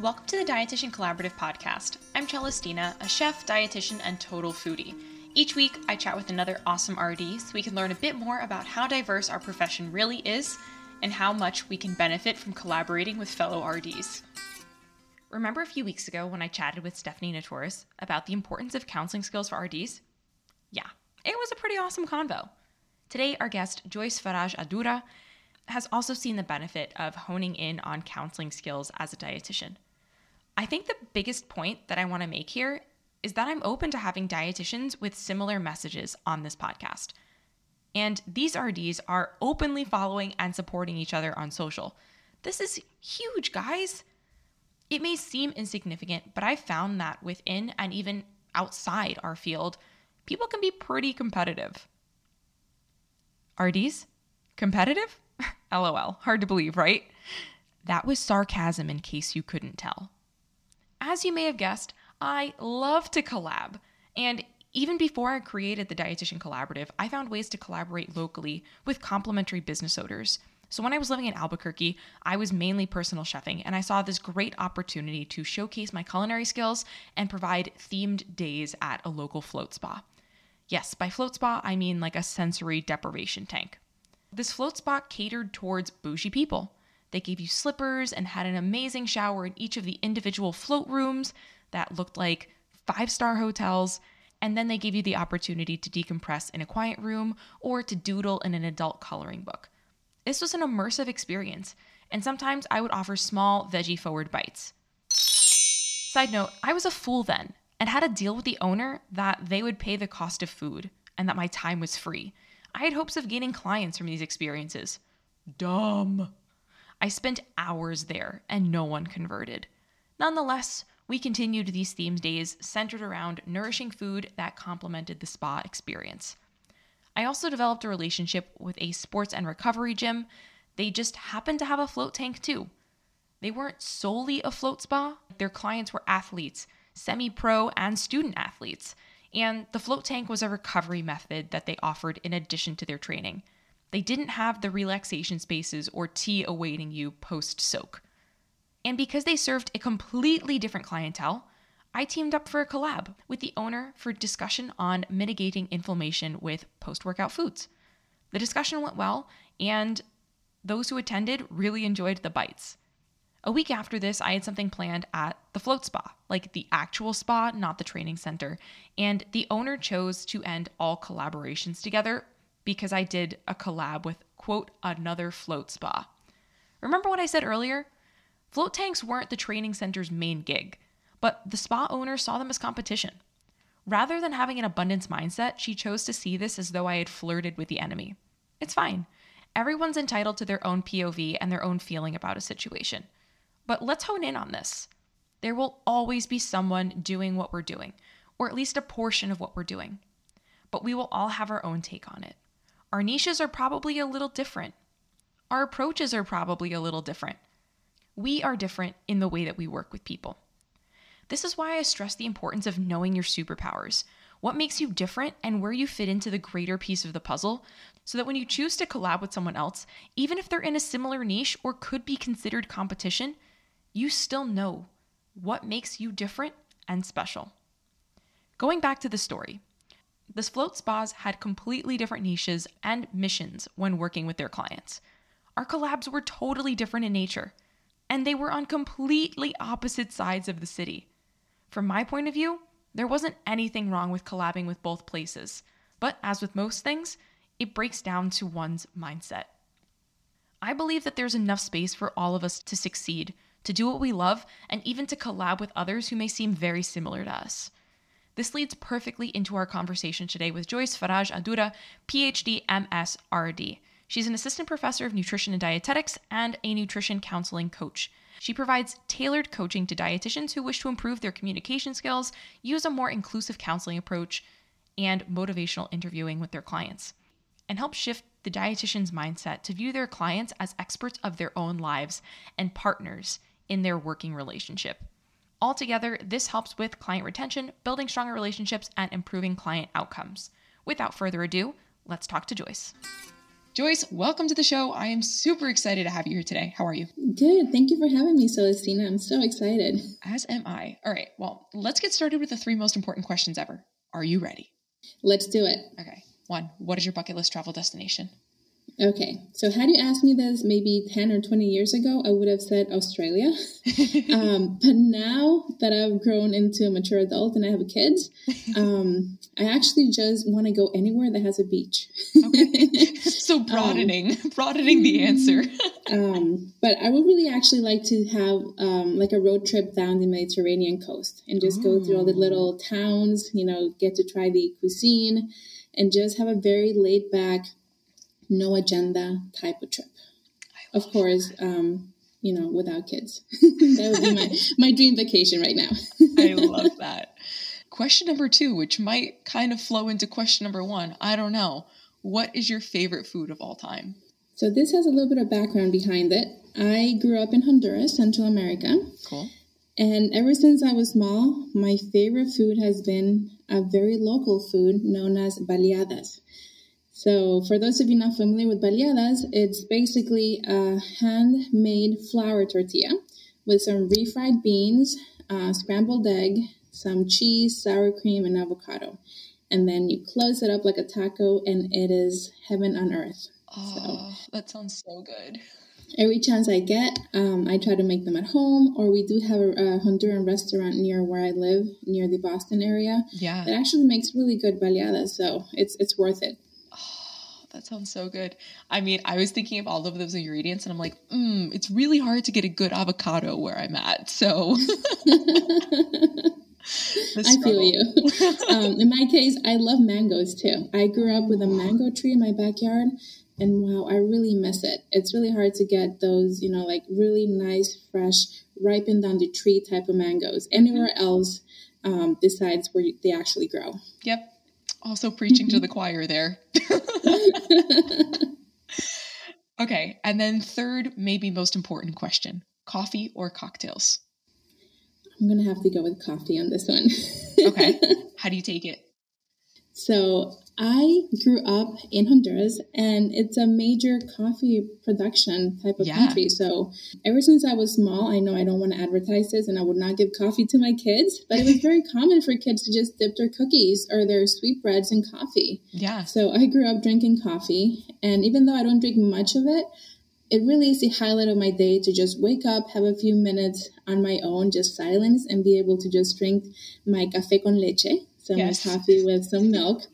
Welcome to the Dietitian Collaborative podcast. I'm Celestina, a chef, dietitian, and total foodie. Each week, I chat with another awesome RD so we can learn a bit more about how diverse our profession really is and how much we can benefit from collaborating with fellow RDs. Remember a few weeks ago when I chatted with Stephanie Natoris about the importance of counseling skills for RDs? Yeah, it was a pretty awesome convo. Today, our guest, Joyce Faraj Adura, has also seen the benefit of honing in on counseling skills as a dietitian. I think the biggest point that I want to make here is that I'm open to having dietitians with similar messages on this podcast. And these RDs are openly following and supporting each other on social. This is huge, guys. It may seem insignificant, but I've found that within and even outside our field, people can be pretty competitive. RDs? Competitive? LOL. Hard to believe, right? That was sarcasm in case you couldn't tell. As you may have guessed, I love to collab. And even before I created the Dietitian Collaborative, I found ways to collaborate locally with complementary business owners. So when I was living in Albuquerque, I was mainly personal chefing, and I saw this great opportunity to showcase my culinary skills and provide themed days at a local float spa. Yes, by float spa, I mean like a sensory deprivation tank. This float spa catered towards bougie people. They gave you slippers and had an amazing shower in each of the individual float rooms that looked like five star hotels. And then they gave you the opportunity to decompress in a quiet room or to doodle in an adult coloring book. This was an immersive experience, and sometimes I would offer small veggie forward bites. Side note, I was a fool then and had a deal with the owner that they would pay the cost of food and that my time was free. I had hopes of gaining clients from these experiences. Dumb. I spent hours there and no one converted. Nonetheless, we continued these themed days centered around nourishing food that complemented the spa experience. I also developed a relationship with a sports and recovery gym. They just happened to have a float tank too. They weren't solely a float spa, their clients were athletes, semi pro, and student athletes. And the float tank was a recovery method that they offered in addition to their training. They didn't have the relaxation spaces or tea awaiting you post soak. And because they served a completely different clientele, I teamed up for a collab with the owner for discussion on mitigating inflammation with post workout foods. The discussion went well, and those who attended really enjoyed the bites. A week after this, I had something planned at the float spa, like the actual spa, not the training center. And the owner chose to end all collaborations together because I did a collab with, quote, another float spa. Remember what I said earlier? Float tanks weren't the training center's main gig, but the spa owner saw them as competition. Rather than having an abundance mindset, she chose to see this as though I had flirted with the enemy. It's fine. Everyone's entitled to their own POV and their own feeling about a situation. But let's hone in on this. There will always be someone doing what we're doing, or at least a portion of what we're doing. But we will all have our own take on it. Our niches are probably a little different. Our approaches are probably a little different. We are different in the way that we work with people. This is why I stress the importance of knowing your superpowers, what makes you different, and where you fit into the greater piece of the puzzle, so that when you choose to collab with someone else, even if they're in a similar niche or could be considered competition, you still know what makes you different and special. Going back to the story, the float spas had completely different niches and missions when working with their clients. Our collabs were totally different in nature, and they were on completely opposite sides of the city. From my point of view, there wasn't anything wrong with collabing with both places, but as with most things, it breaks down to one's mindset. I believe that there's enough space for all of us to succeed to do what we love, and even to collab with others who may seem very similar to us. This leads perfectly into our conversation today with Joyce Faraj Adura, PhD MS RD. She's an assistant professor of nutrition and dietetics and a nutrition counseling coach. She provides tailored coaching to dietitians who wish to improve their communication skills, use a more inclusive counseling approach, and motivational interviewing with their clients, and help shift the dietitian's mindset to view their clients as experts of their own lives and partners in their working relationship. Altogether, this helps with client retention, building stronger relationships, and improving client outcomes. Without further ado, let's talk to Joyce. Joyce, welcome to the show. I am super excited to have you here today. How are you? Good. Thank you for having me, Celestina. I'm so excited. As am I. All right. Well, let's get started with the three most important questions ever. Are you ready? Let's do it. Okay. One, what is your bucket list travel destination? Okay, so had you asked me this maybe 10 or 20 years ago, I would have said Australia. um, but now that I've grown into a mature adult and I have kids, um, I actually just want to go anywhere that has a beach. okay. So broadening, um, broadening the answer. Um, but I would really actually like to have um, like a road trip down the Mediterranean coast and just Ooh. go through all the little towns, you know, get to try the cuisine and just have a very laid back no agenda type of trip. Of course, um, you know, without kids. that would be my, my dream vacation right now. I love that. Question number two, which might kind of flow into question number one. I don't know. What is your favorite food of all time? So, this has a little bit of background behind it. I grew up in Honduras, Central America. Cool. And ever since I was small, my favorite food has been a very local food known as baleadas. So, for those of you not familiar with baleadas, it's basically a handmade flour tortilla with some refried beans, uh, scrambled egg, some cheese, sour cream, and avocado. And then you close it up like a taco, and it is heaven on earth. Oh, so, that sounds so good. Every chance I get, um, I try to make them at home, or we do have a, a, Honduran restaurant near where I live, near the Boston area. Yeah, that actually makes really good baleadas, so it's it's worth it that sounds so good. I mean, I was thinking of all of those ingredients and I'm like, mm, it's really hard to get a good avocado where I'm at. So I feel you. um, in my case, I love mangoes too. I grew up with a mango tree in my backyard and wow, I really miss it. It's really hard to get those, you know, like really nice, fresh, ripened on the tree type of mangoes anywhere mm-hmm. else um, besides where they actually grow. Yep. Also preaching to the choir there. okay, and then third, maybe most important question coffee or cocktails? I'm going to have to go with coffee on this one. okay. How do you take it? So I grew up in Honduras and it's a major coffee production type of yeah. country. So ever since I was small, I know I don't want to advertise this and I would not give coffee to my kids, but it was very common for kids to just dip their cookies or their sweetbreads in coffee. Yeah. So I grew up drinking coffee and even though I don't drink much of it, it really is the highlight of my day to just wake up, have a few minutes on my own, just silence, and be able to just drink my café con leche, so yes. coffee with some milk,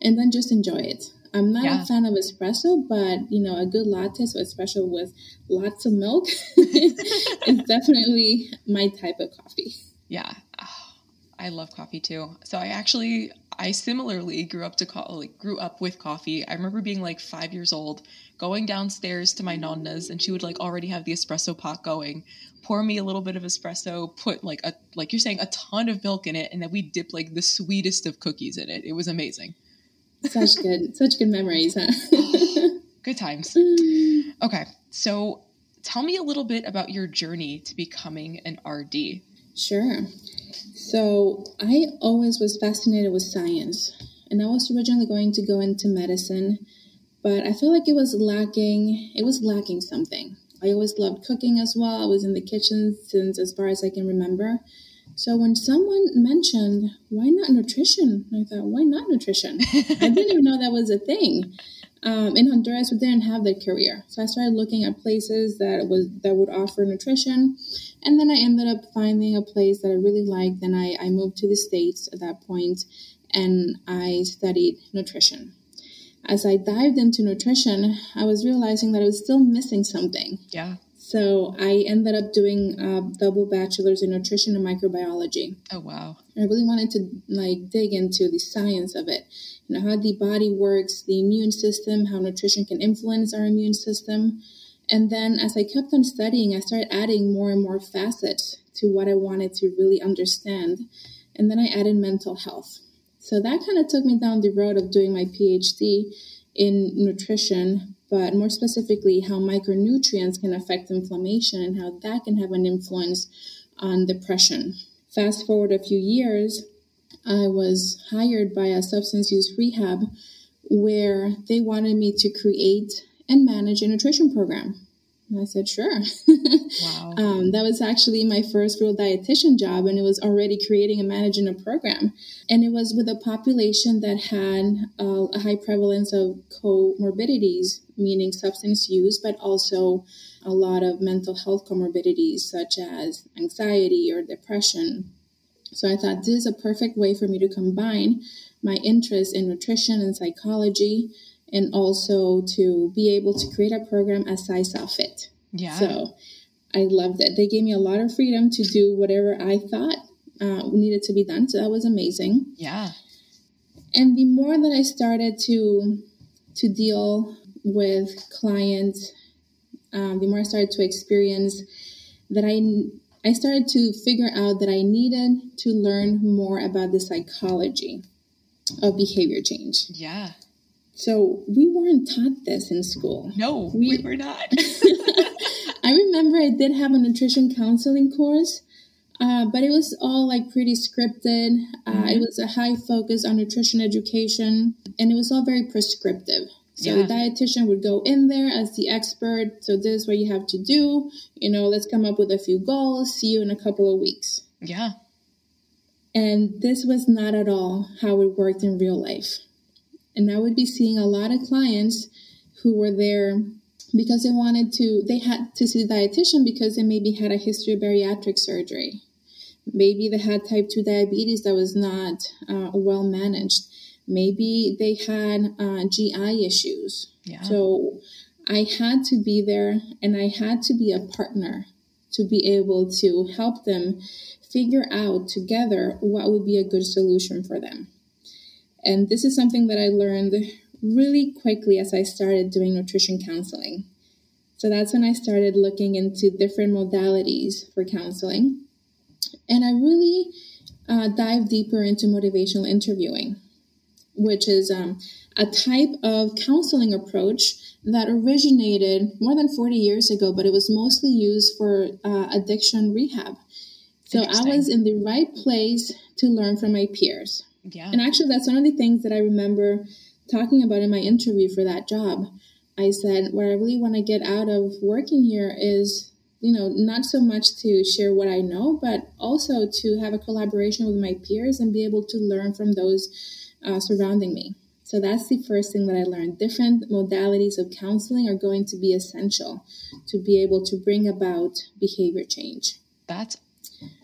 and then just enjoy it. I'm not yeah. a fan of espresso, but you know, a good latte, so espresso with lots of milk, is definitely my type of coffee. Yeah, oh, I love coffee too. So I actually, I similarly grew up to co- like grew up with coffee. I remember being like five years old, going downstairs to my nonna's, and she would like already have the espresso pot going, pour me a little bit of espresso, put like a like you're saying a ton of milk in it, and then we dip like the sweetest of cookies in it. It was amazing. Such good, such good memories, huh? good times. Okay, so tell me a little bit about your journey to becoming an RD. Sure. So I always was fascinated with science, and I was originally going to go into medicine, but I feel like it was lacking. It was lacking something. I always loved cooking as well. I was in the kitchen since as far as I can remember. So when someone mentioned, why not nutrition? I thought, why not nutrition? I didn't even know that was a thing. Um, in Honduras, we didn't have that career. So I started looking at places that was that would offer nutrition. And then I ended up finding a place that I really liked. And I, I moved to the States at that point and I studied nutrition as I dived into nutrition, I was realizing that I was still missing something. Yeah. So I ended up doing a double bachelor's in nutrition and microbiology. Oh wow! I really wanted to like dig into the science of it, you know how the body works, the immune system, how nutrition can influence our immune system, and then as I kept on studying, I started adding more and more facets to what I wanted to really understand, and then I added mental health. So that kind of took me down the road of doing my PhD in nutrition, but more specifically, how micronutrients can affect inflammation and how that can have an influence on depression. Fast forward a few years, I was hired by a substance use rehab where they wanted me to create and manage a nutrition program. I said, sure. Wow. um, that was actually my first real dietitian job, and it was already creating and managing a program. And it was with a population that had uh, a high prevalence of comorbidities, meaning substance use, but also a lot of mental health comorbidities such as anxiety or depression. So I thought this is a perfect way for me to combine my interest in nutrition and psychology and also to be able to create a program as I saw fit. yeah. So I loved it. They gave me a lot of freedom to do whatever I thought uh, needed to be done. So that was amazing. yeah. And the more that I started to to deal with clients, um, the more I started to experience that I I started to figure out that I needed to learn more about the psychology of behavior change. Yeah. So we weren't taught this in school. No, we, We- were not. I remember I did have a nutrition counseling course, uh, but it was all like pretty scripted. Uh, It was a high focus on nutrition education, and it was all very prescriptive. So Yeah. the dietitian would go in there as the expert. So this is what you have to do. You know, let's come up with a few goals. See you in a couple of weeks. yeah. And this was not at all how it worked in real life. And I would be seeing a lot of clients who were there because they wanted to, they had to see the dietitian because they maybe had a history of bariatric surgery. Maybe they had type 2 diabetes that was not uh, well managed. Maybe they had uh, GI issues. Yeah. So I had to be there and I had to be a partner to be able to help them figure out together what would be a good solution for them. And this is something that I learned really quickly as I started doing nutrition counseling. So that's when I started looking into different modalities for counseling. And I really uh, dived deeper into motivational interviewing, which is um, a type of counseling approach that originated more than 40 years ago, but it was mostly used for uh, addiction rehab. So I was in the right place to learn from my peers. Yeah. And actually, that's one of the things that I remember talking about in my interview for that job. I said, what I really want to get out of working here is, you know, not so much to share what I know, but also to have a collaboration with my peers and be able to learn from those uh, surrounding me. So that's the first thing that I learned. Different modalities of counseling are going to be essential to be able to bring about behavior change. That's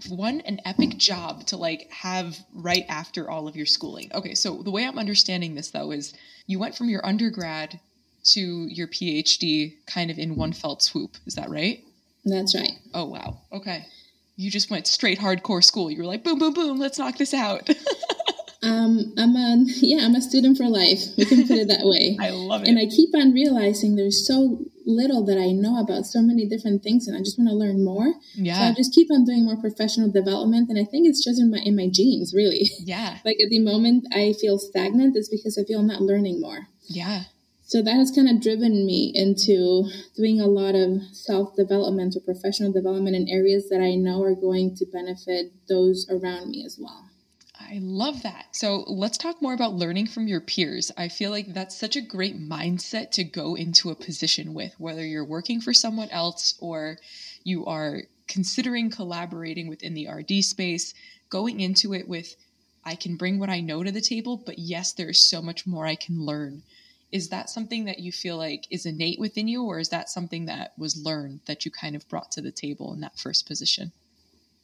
one an epic job to like have right after all of your schooling. Okay, so the way I'm understanding this though is you went from your undergrad to your PhD kind of in one felt swoop. Is that right? That's right. Oh wow. Okay. You just went straight hardcore school. You were like boom boom boom, let's knock this out. Um, I'm a yeah, I'm a student for life. We can put it that way. I love it. and I keep on realizing there's so little that I know about so many different things, and I just want to learn more. Yeah. So I just keep on doing more professional development, and I think it's just in my in my genes, really. Yeah. like at the moment I feel stagnant, it's because I feel I'm not learning more. Yeah. So that has kind of driven me into doing a lot of self development or professional development in areas that I know are going to benefit those around me as well. I love that. So let's talk more about learning from your peers. I feel like that's such a great mindset to go into a position with, whether you're working for someone else or you are considering collaborating within the RD space, going into it with, I can bring what I know to the table, but yes, there is so much more I can learn. Is that something that you feel like is innate within you, or is that something that was learned that you kind of brought to the table in that first position?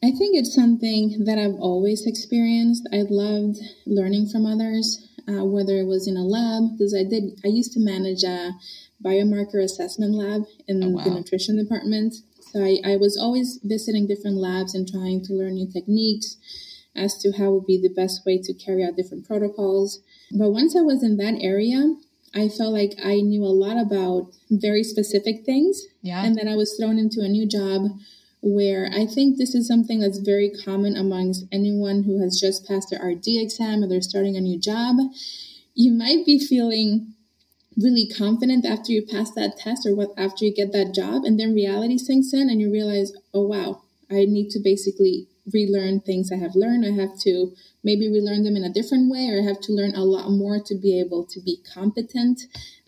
I think it's something that I've always experienced. I loved learning from others, uh, whether it was in a lab, because I did. I used to manage a biomarker assessment lab in Oh, wow. the nutrition department. So I, I was always visiting different labs and trying to learn new techniques as to how would be the best way to carry out different protocols. But once I was in that area, I felt like I knew a lot about very specific things Yeah. and then I was thrown into a new job where I think this is something that's very common amongst anyone who has just passed their RD exam or they're starting a new job. You might be feeling really confident after you pass that test or what after you get that job and then reality sinks in and you realize, "Oh wow, I need to basically relearn things I have learned. I have to maybe relearn them in a different way or I have to learn a lot more to be able to be competent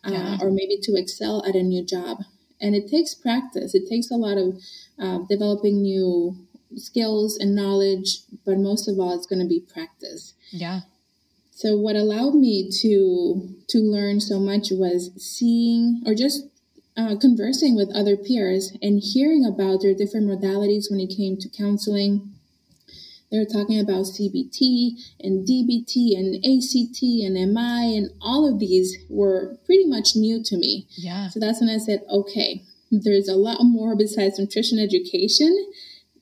uh, or maybe to excel at a new job. And it takes practice. It takes a lot of uh, developing new skills and knowledge, but most of all, it's going to be practice. Yeah. So what allowed me to to learn so much was seeing or just uh, conversing with other peers and hearing about their different modalities when it came to counseling. They were talking about CBT and DBT and ACT and MI, and all of these were pretty much new to me. Yeah. So that's when I said, okay, there's a lot more besides nutrition education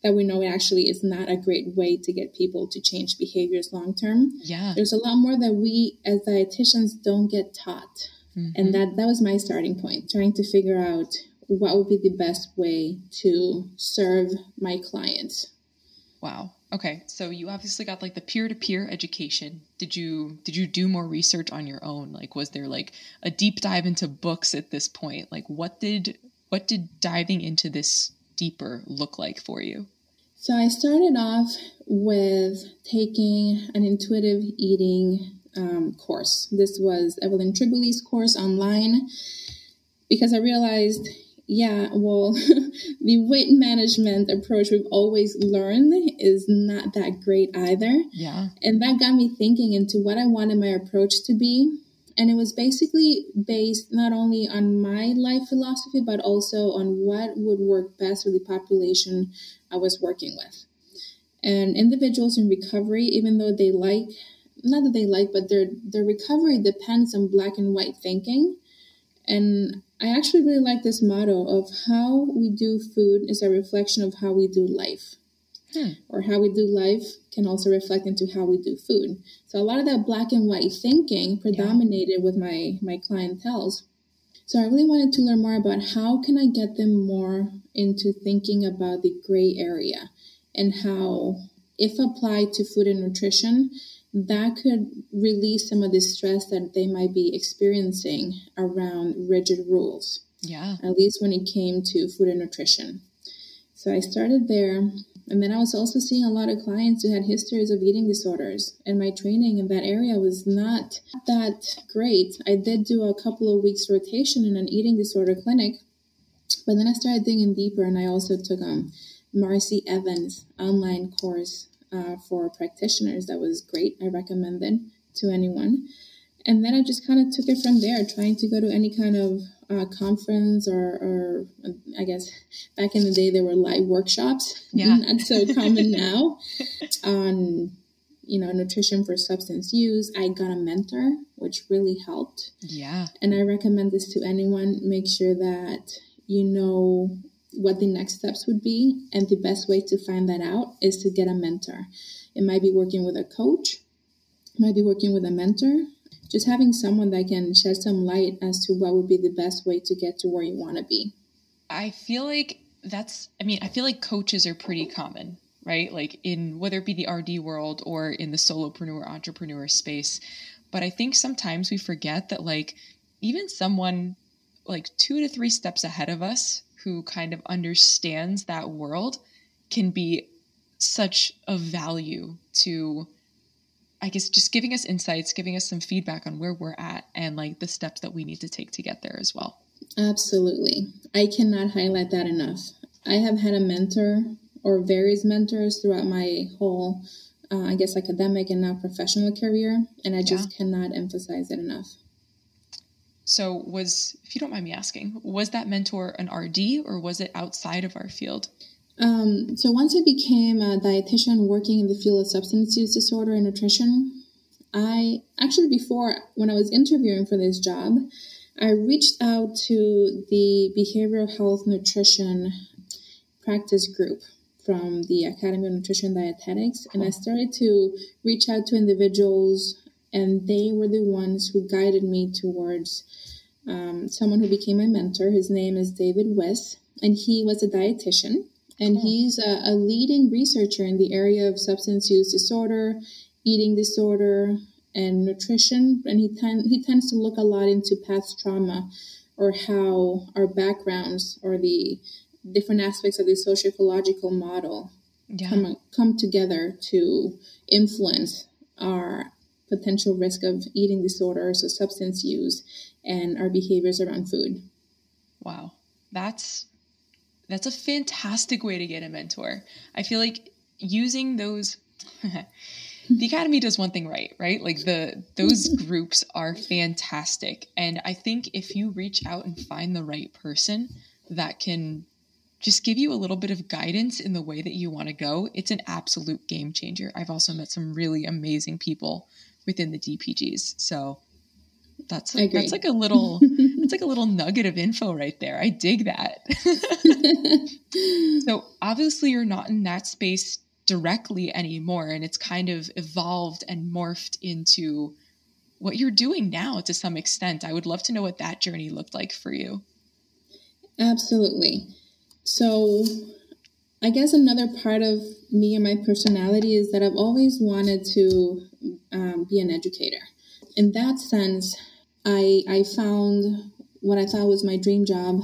that we know actually is not a great way to get people to change behaviors long term. Yeah. There's a lot more that we as dietitians don't get taught. Mm-hmm. And that that was my starting point, trying to figure out what would be the best way to serve my clients. Wow. Okay. So you obviously got like the peer-to-peer education. Did you did you do more research on your own? Like was there like a deep dive into books at this point? Like what did what did diving into this deeper look like for you? So I started off with taking an intuitive eating um, course. This was Evelyn Tribole's course online because I realized, yeah, well, the weight management approach we've always learned is not that great either. Yeah. And that got me thinking into what I wanted my approach to be. And it was basically based not only on my life philosophy, but also on what would work best with the population I was working with. And individuals in recovery, even though they like not that they like, but their their recovery depends on black and white thinking. And I actually really like this motto of how we do food is a reflection of how we do life. Hmm. Or how we do life can also reflect into how we do food. So a lot of that black and white thinking predominated yeah. with my my clientels. So I really wanted to learn more about how can I get them more into thinking about the gray area and how if applied to food and nutrition, that could release some of the stress that they might be experiencing around rigid rules. Yeah. At least when it came to food and nutrition. So I started there. And then I was also seeing a lot of clients who had histories of eating disorders. And my training in that area was not that great. I did do a couple of weeks rotation in an eating disorder clinic. But then I started digging deeper and I also took um, Marci Evans' online course uh, for practitioners that was great. I recommend it to anyone. And then I just kind of took it from there, trying to go to any kind of uh, conference or, or, I guess back in the day there were live workshops. Yeah. Not so common now on, you know, nutrition for substance use. I got a mentor, which really helped. Yeah. And I recommend this to anyone. Make sure that you know what the next steps would be. And the best way to find that out is to get a mentor. It might be working with a coach, might be working with a mentor, just having someone that can shed some light as to what would be the best way to get to where you want to be. I feel like that's, I mean, I feel like coaches are pretty common, right? Like in whether it be the RD world or in the solopreneur entrepreneur space. But I think sometimes we forget that, like, even someone like two to three steps ahead of us who kind of understands that world can be such a value to I guess just giving us insights, giving us some feedback on where we're at and like the steps that we need to take to get there as well. Absolutely. I cannot highlight that enough. I have had a mentor or various mentors throughout my whole, uh, I guess, academic and now professional career, and I just yeah. cannot emphasize it enough. So, was, if you don't mind me asking, was that mentor an RD or was it outside of our field? Um, so, once I became a dietitian working in the field of substance use disorder and nutrition, I actually, before when I was interviewing for this job, I reached out to the behavioral health nutrition practice group from the Academy of Nutrition Dietetics, and I started to reach out to individuals and they were the ones who guided me towards um, someone who became my mentor. His name is David Wiss, and he was a dietitian, and cool. he's a, a leading researcher in the area of substance use disorder, eating disorder, and nutrition. And he ten- he tends to look a lot into past trauma, or how our backgrounds or the different aspects of the socio-ecological model yeah. come come together to influence our potential risk of eating disorders or substance use and our behaviors around food. Wow. That's that's a fantastic way to get a mentor. I feel like using those the academy does one thing right, right? Like the those groups are fantastic. And I think if you reach out and find the right person that can just give you a little bit of guidance in the way that you want to go, it's an absolute game changer. I've also met some really amazing people within the DPGs. So that's that's like a little that's like a little nugget of info right there. I dig that. so obviously you're not in that space directly anymore and it's kind of evolved and morphed into what you're doing now to some extent. I would love to know what that journey looked like for you. Absolutely. So, I guess another part of me and my personality is that I've always wanted to um, be an educator. In that sense, I I found what I thought was my dream job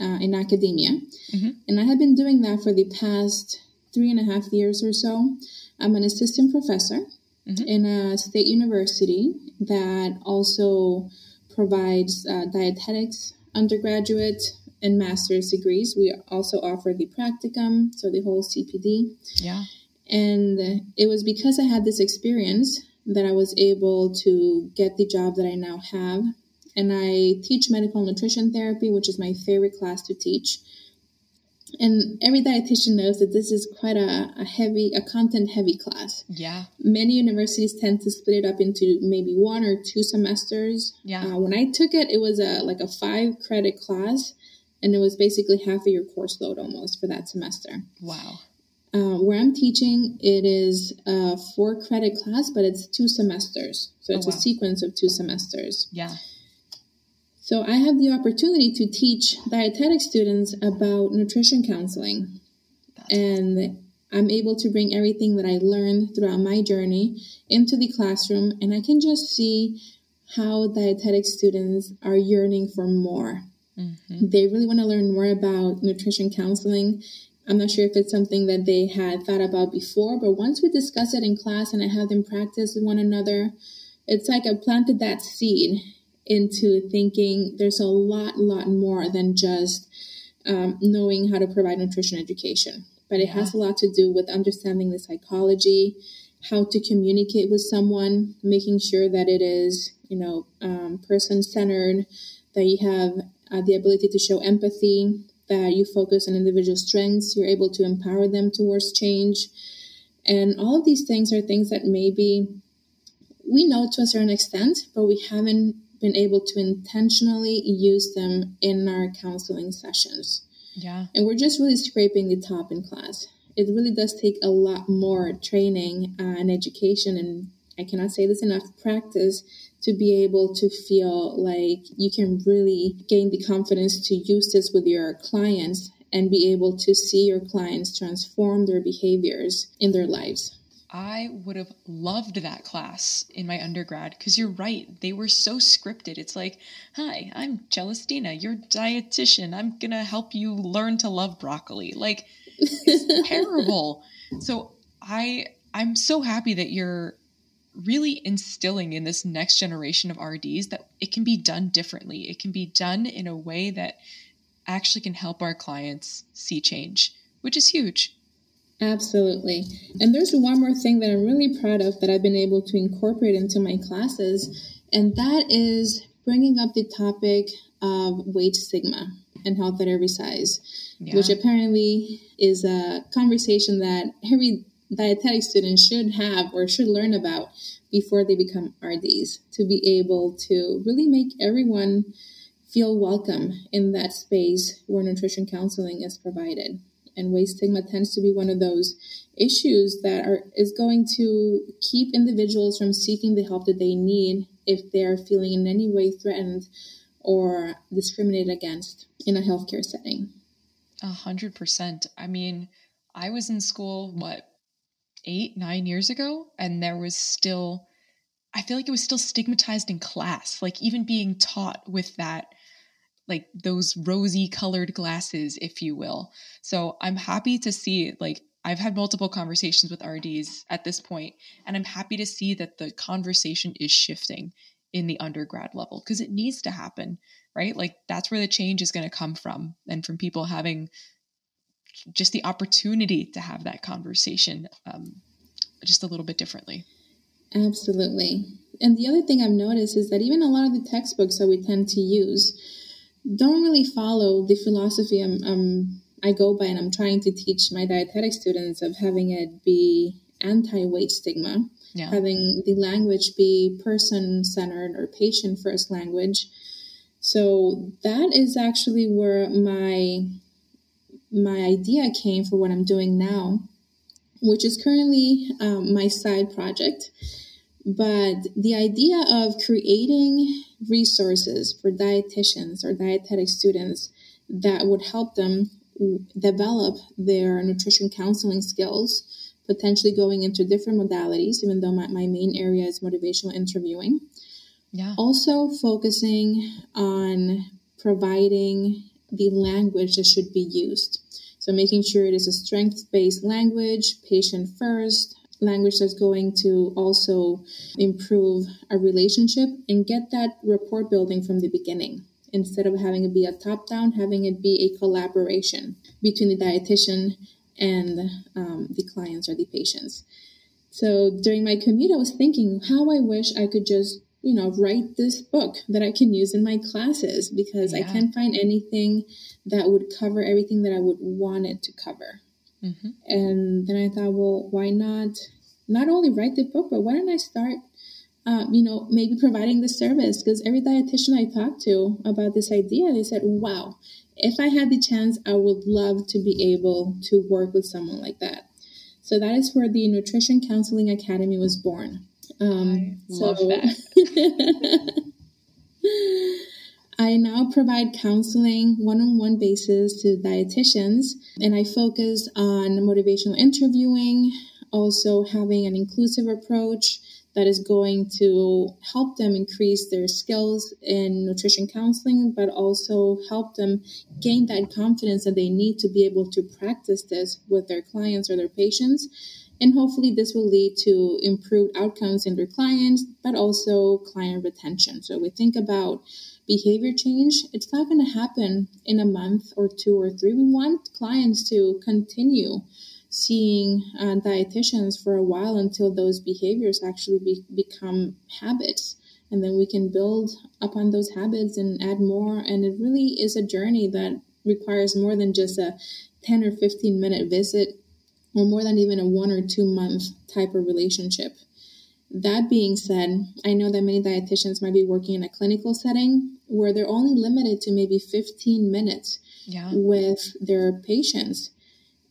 uh, in academia, mm-hmm. and I had been doing that for the past three and a half years or so. I'm an assistant professor mm-hmm. in a state university that also provides uh, dietetics undergraduate and master's degrees. We also offer the practicum, so the whole CPD. Yeah. And it was because I had this experience that I was able to get the job that I now have. And I teach medical nutrition therapy, which is my favorite class to teach. And every dietitian knows that this is quite a, a heavy, a content heavy class. Yeah. Many universities tend to split it up into maybe one or two semesters. Yeah. Uh, when I took it, it was a like a five credit class, and it was basically half of your course load almost for that semester. Wow. Uh, where I'm teaching, it is a four credit class, but it's two semesters. So it's oh, wow. a sequence of two semesters. Yeah. So I have the opportunity to teach dietetic students about nutrition counseling. That's and awesome. I'm able to bring everything that I learned throughout my journey into the classroom, and I can just see how dietetic students are yearning for more. Mm-hmm. They really want to learn more about nutrition counseling. I'm not sure if it's something that they had thought about before, but once we discuss it in class and I have them practice with one another, it's like I planted that seed into thinking there's a lot, lot more than just um, knowing how to provide nutrition education. But it yeah. has a lot to do with understanding the psychology, how to communicate with someone, making sure that it is, you know, um, person centered, that you have uh, the ability to show empathy, that you focus on individual strengths, you're able to empower them towards change. And all of these things are things that maybe we know to a certain extent, but we haven't been able to intentionally use them in our counseling sessions. Yeah. And we're just really scraping the top in class. It really does take a lot more training uh, and education, and I cannot say this enough practice to be able to feel like you can really gain the confidence to use this with your clients and be able to see your clients transform their behaviors in their lives. I would have loved that class in my undergrad because you're right. They were so scripted. It's like, hi, I'm Celestina, your dietitian. I'm going to help you learn to love broccoli. Like, it's terrible. So I I'm so happy that you're really instilling in this next generation of RDs that it can be done differently. It can be done in a way that actually can help our clients see change, which is huge. Absolutely. And there's one more thing that I'm really proud of that I've been able to incorporate into my classes, and that is bringing up the topic of weight stigma and health at every size, yeah. which apparently is a conversation that every dietetic students should have or should learn about before they become RDs to be able to really make everyone feel welcome in that space where nutrition counseling is provided. And weight stigma tends to be one of those issues that are is going to keep individuals from seeking the help that they need if they're feeling in any way threatened or discriminated against in a healthcare setting. A hundred percent. I mean, I was in school, what, eight, nine years ago, and there was still, I feel like it was still stigmatized in class, like even being taught with that, like those rosy colored glasses, if you will. So I'm happy to see, like, I've had multiple conversations with RDs at this point, and I'm happy to see that the conversation is shifting in the undergrad level because it needs to happen, right? Like that's where the change is going to come from, and from people having just the opportunity to have that conversation um, just a little bit differently. Absolutely. And the other thing I've noticed is that even a lot of the textbooks that we tend to use don't really follow the philosophy I'm, I'm I go by and I'm trying to teach my dietetic students of having it be anti weight stigma, yeah. having the language be person centered or patient first language. So that is actually where my my idea came for what I'm doing now, which is currently um, my side project. But the idea of creating resources for dietitians or dietetic students that would help them develop their nutrition counseling skills, potentially going into different modalities, even though my, my main area is motivational interviewing. Yeah. Also, focusing on providing the language that should be used. So, making sure it is a strength based language, patient first, language that's going to also improve a relationship and get that rapport building from the beginning instead of having it be a top down, having it be a collaboration between the dietitian and um, the clients or the patients. So during my commute, I was thinking how I wish I could just, you know, write this book that I can use in my classes because yeah. I can't find anything that would cover everything that I would want it to cover. Mm-hmm. And then I thought, well, why not not only write the book, but why don't I start um, you know, maybe providing the service because every dietitian I talked to about this idea, they said, wow, if I had the chance, I would love to be able to work with someone like that. So that is where the Nutrition Counseling Academy was born. Um, I love so, that. I now provide counseling one on one basis to dietitians, and I focus on motivational interviewing, also having an inclusive approach, that is going to help them increase their skills in nutrition counseling, but also help them gain that confidence that they need to be able to practice this with their clients or their patients. And hopefully, this will lead to improved outcomes in their clients, but also client retention. So, we think about behavior change, it's not going to happen in a month or two or three. We want clients to continue seeing uh, dietitians for a while until those behaviors actually be, become habits and then we can build upon those habits and add more and it really is a journey that requires more than just a 10 or 15 minute visit or more than even a one or two month type of relationship that being said i know that many dietitians might be working in a clinical setting where they're only limited to maybe 15 minutes yeah. with their patients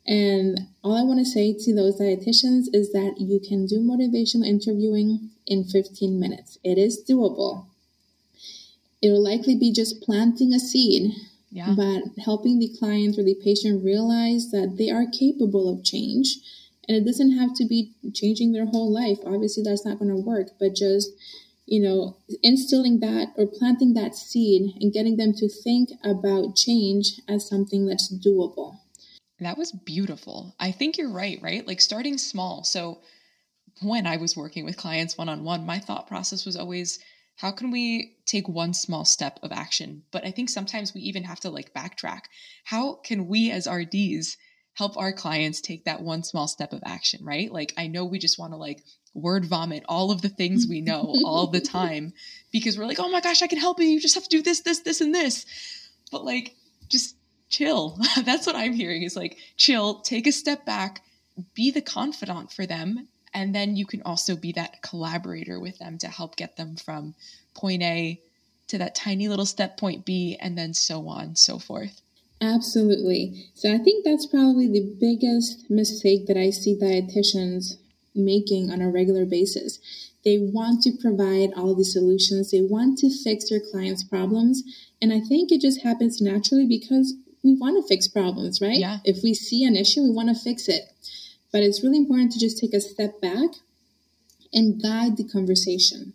and all I want to say to those dietitians is that you can do motivational interviewing in 15 minutes. It is doable. It'll likely be just planting a seed, yeah. but helping the client or the patient realize that they are capable of change. And it doesn't have to be changing their whole life. Obviously, that's not going to work, but just you know, instilling that or planting that seed and getting them to think about change as something that's doable. That was beautiful. I think you're right, right? Like starting small. So when I was working with clients one on one, my thought process was always, how can we take one small step of action? But I think sometimes we even have to like backtrack. How can we as RDs help our clients take that one small step of action, right? Like I know we just want to like word vomit all of the things we know all the time because we're like, oh my gosh, I can help you. You just have to do this, this, this, and this. But like, just chill. That's what I'm hearing is like, chill, take a step back, be the confidant for them. And then you can also be that collaborator with them to help get them from point A to that tiny little step point B, and then so on, so forth. Absolutely. So I think that's probably the biggest mistake that I see dietitians making on a regular basis. They want to provide all the solutions, they want to fix their clients' problems. And I think it just happens naturally because we want to fix problems, right? Yeah. If we see an issue, we want to fix it. But it's really important to just take a step back and guide the conversation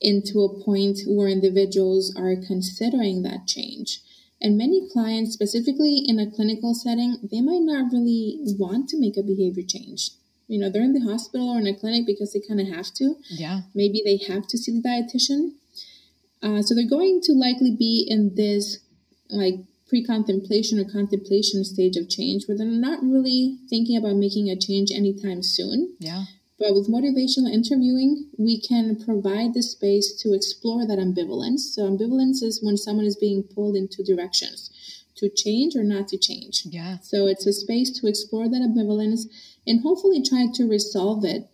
into a point where individuals are considering that change. And many clients, specifically in a clinical setting, they might not really want to make a behavior change. You know, they're in the hospital or in a clinic because they kind of have to. Yeah. Maybe they have to see the dietitian. Uh, so they're going to likely be in this like pre-contemplation or contemplation stage of change where they're not really thinking about making a change anytime soon. Yeah. But with motivational interviewing, we can provide the space to explore that ambivalence. So, ambivalence is when someone is being pulled in two directions to change or not to change. Yeah. So, it's a space to explore that ambivalence and hopefully try to resolve it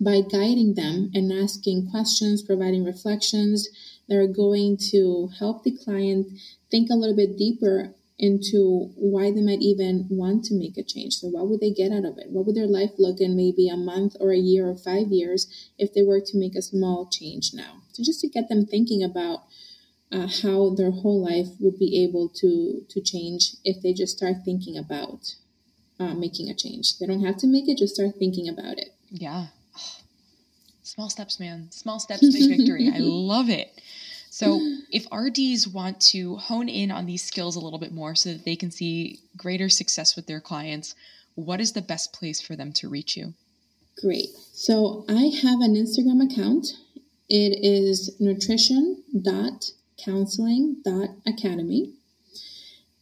by guiding them and asking questions, providing reflections that are going to help the client think a little bit deeper into why they might even want to make a change. So, what would they get out of it? What would their life look in maybe a month or a year or five years if they were to make a small change now? So, just to get them thinking about uh, how their whole life would be able to to change if they just start thinking about uh, making a change. They don't have to make it; just start thinking about it. Yeah. Small steps, man. Small steps, big victory. I love it. So, if RDs want to hone in on these skills a little bit more so that they can see greater success with their clients, what is the best place for them to reach you? Great. So, I have an Instagram account. It is nutrition.counseling.academy.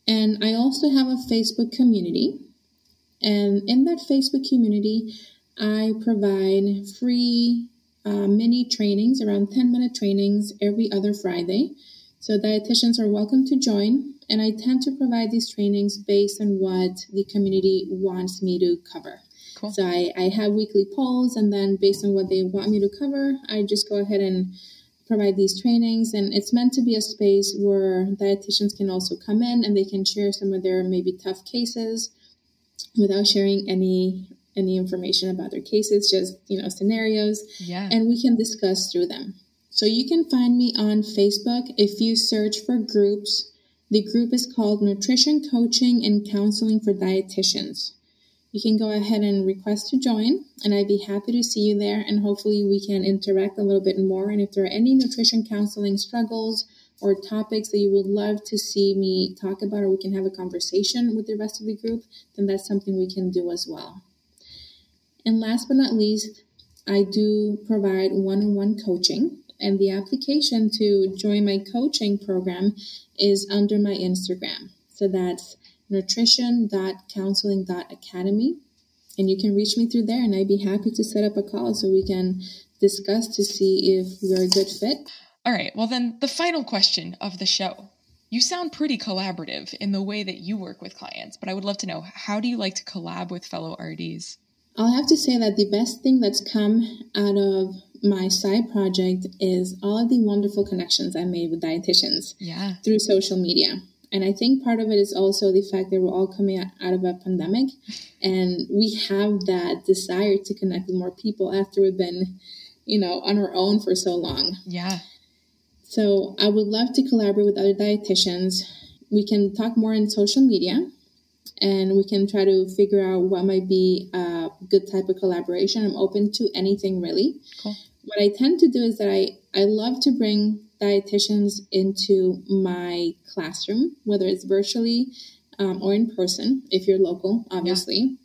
And I also have a Facebook community. And in that Facebook community, I provide free uh, mini trainings, around 10 minute trainings every other Friday. So dietitians are welcome to join. And I tend to provide these trainings based on what the community wants me to cover. Cool. So I, I have weekly polls, and then based on what they want me to cover, I just go ahead and provide these trainings. And it's meant to be a space where dietitians can also come in and they can share some of their maybe tough cases without sharing any any information about their cases, just you know scenarios, Yeah. and we can discuss through them. So you can find me on Facebook if you search for groups. The group is called Nutrition Coaching and Counseling for Dietitians. You can go ahead and request to join, and I'd be happy to see you there. And hopefully, we can interact a little bit more. And if there are any nutrition counseling struggles or topics that you would love to see me talk about, or we can have a conversation with the rest of the group, then that's something we can do as well. And last but not least, I do provide one on one coaching. And the application to join my coaching program is under my Instagram. So that's nutrition.counseling.academy. And you can reach me through there, and I'd be happy to set up a call so we can discuss to see if we're a good fit. All right. Well, then the final question of the show. You sound pretty collaborative in the way that you work with clients, but I would love to know how do you like to collab with fellow RDs? I'll have to say that the best thing that's come out of my side project is all of the wonderful connections I made with dietitians Yeah. through social media. And I think part of it is also the fact that we're all coming out out of a pandemic and we have that desire to connect with more people after we've been, you know, on our own for so long. Yeah. So I would love to collaborate with other dietitians. We can talk more in social media and we can try to figure out what might be a good type of collaboration. I'm open to anything really. Cool. What I tend to do is that I, I love to bring dietitians into my classroom, whether it's virtually um, or in person, if you're local, obviously,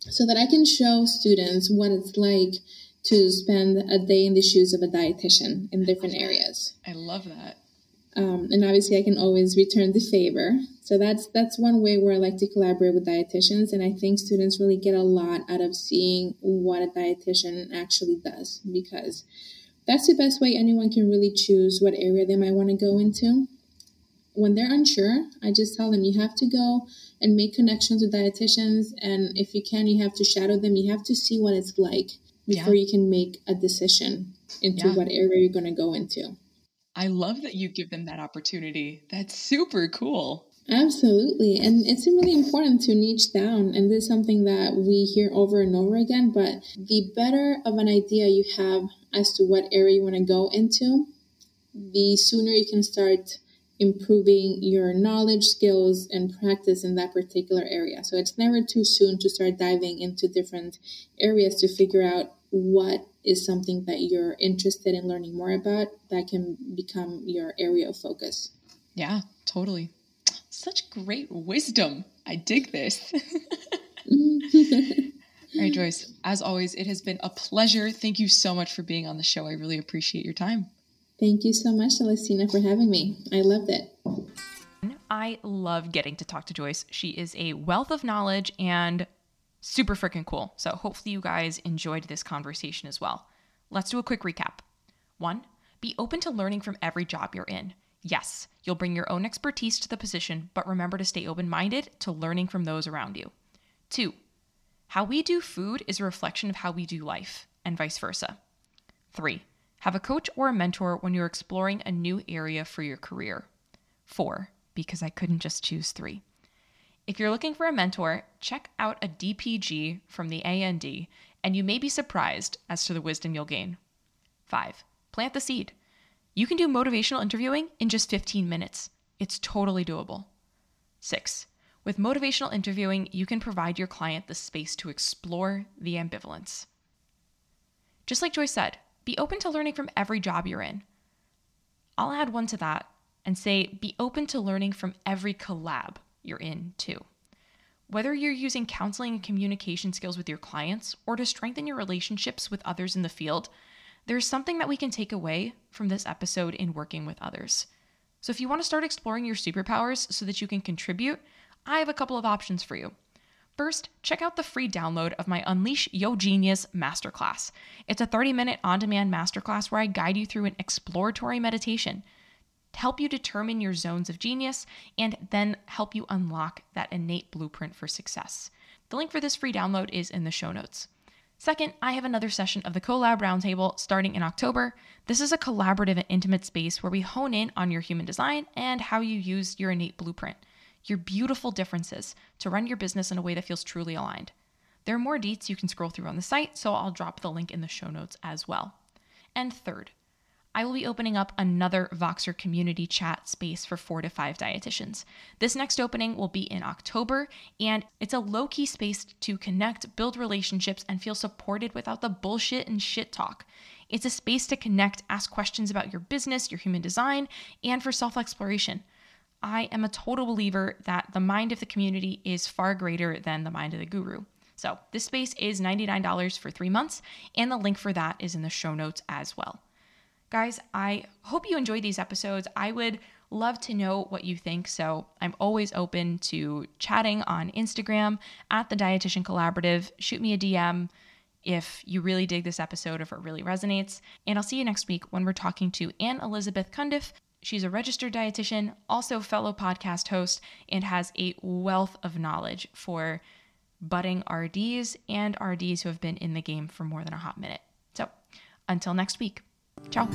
so that I can show students what it's like to spend a day in the shoes of a dietitian in different areas. I love that. Um, and obviously, I can always return the favor. So that's that's one way where I like to collaborate with dietitians, and I think students really get a lot out of seeing what a dietitian actually does because that's the best way anyone can really choose what area they might want to go into. When they're unsure, I just tell them you have to go and make connections with dietitians, and if you can, you have to shadow them. You have to see what it's like before Yeah. you can make a decision into Yeah. what area you're going to go into. I love that you give them that opportunity. That's super cool. Absolutely. And it's really important to niche down. And this is something that we hear over and over again. But the better of an idea you have as to what area you want to go into, the sooner you can start improving your knowledge, skills, and practice in that particular area. So it's never too soon to start diving into different areas to figure out what is something that you're interested in learning more about that can become your area of focus. Yeah, totally. Such great wisdom. I dig this. All right, Joyce, as always, it has been a pleasure. Thank you so much for being on the show. I really appreciate your time. Thank you so much, Celestina, for having me. I loved it. I love getting to talk to Joyce. She is a wealth of knowledge and super freaking cool. So, hopefully, you guys enjoyed this conversation as well. Let's do a quick recap. One, be open to learning from every job you're in. Yes, you'll bring your own expertise to the position, but remember to stay open minded to learning from those around you. Two, how we do food is a reflection of how we do life, and vice versa. Three, have a coach or a mentor when you're exploring a new area for your career. Four, because I couldn't just choose three. If you're looking for a mentor, check out a DPG from the AND, and you may be surprised as to the wisdom you'll gain. Five, plant the seed. You can do motivational interviewing in just 15 minutes. It's totally doable. Six, with motivational interviewing, you can provide your client the space to explore the ambivalence. Just like Joyce said, be open to learning from every job you're in. I'll add one to that and say be open to learning from every collab you're in too. Whether you're using counseling and communication skills with your clients or to strengthen your relationships with others in the field, there's something that we can take away from this episode in working with others. So if you want to start exploring your superpowers so that you can contribute, I have a couple of options for you. First, check out the free download of my Unleash Yo Genius Masterclass. It's a 30 minute on demand masterclass where I guide you through an exploratory meditation to help you determine your zones of genius and then help you unlock that innate blueprint for success. The link for this free download is in the show notes. Second, I have another session of the CoLab Roundtable starting in October. This is a collaborative and intimate space where we hone in on your human design and how you use your innate blueprint your beautiful differences to run your business in a way that feels truly aligned. There are more deets you can scroll through on the site, so I'll drop the link in the show notes as well. And third, I will be opening up another Voxer community chat space for four to five dietitians. This next opening will be in October, and it's a low key space to connect, build relationships, and feel supported without the bullshit and shit talk. It's a space to connect, ask questions about your business, your human design, and for self exploration. I am a total believer that the mind of the community is far greater than the mind of the guru. So, this space is $99 for three months, and the link for that is in the show notes as well. Guys, I hope you enjoyed these episodes. I would love to know what you think. So, I'm always open to chatting on Instagram at the Dietitian Collaborative. Shoot me a DM if you really dig this episode, if it really resonates. And I'll see you next week when we're talking to Anne Elizabeth Cundiff She's a registered dietitian, also fellow podcast host, and has a wealth of knowledge for budding RDs and RDs who have been in the game for more than a hot minute. So, until next week, ciao.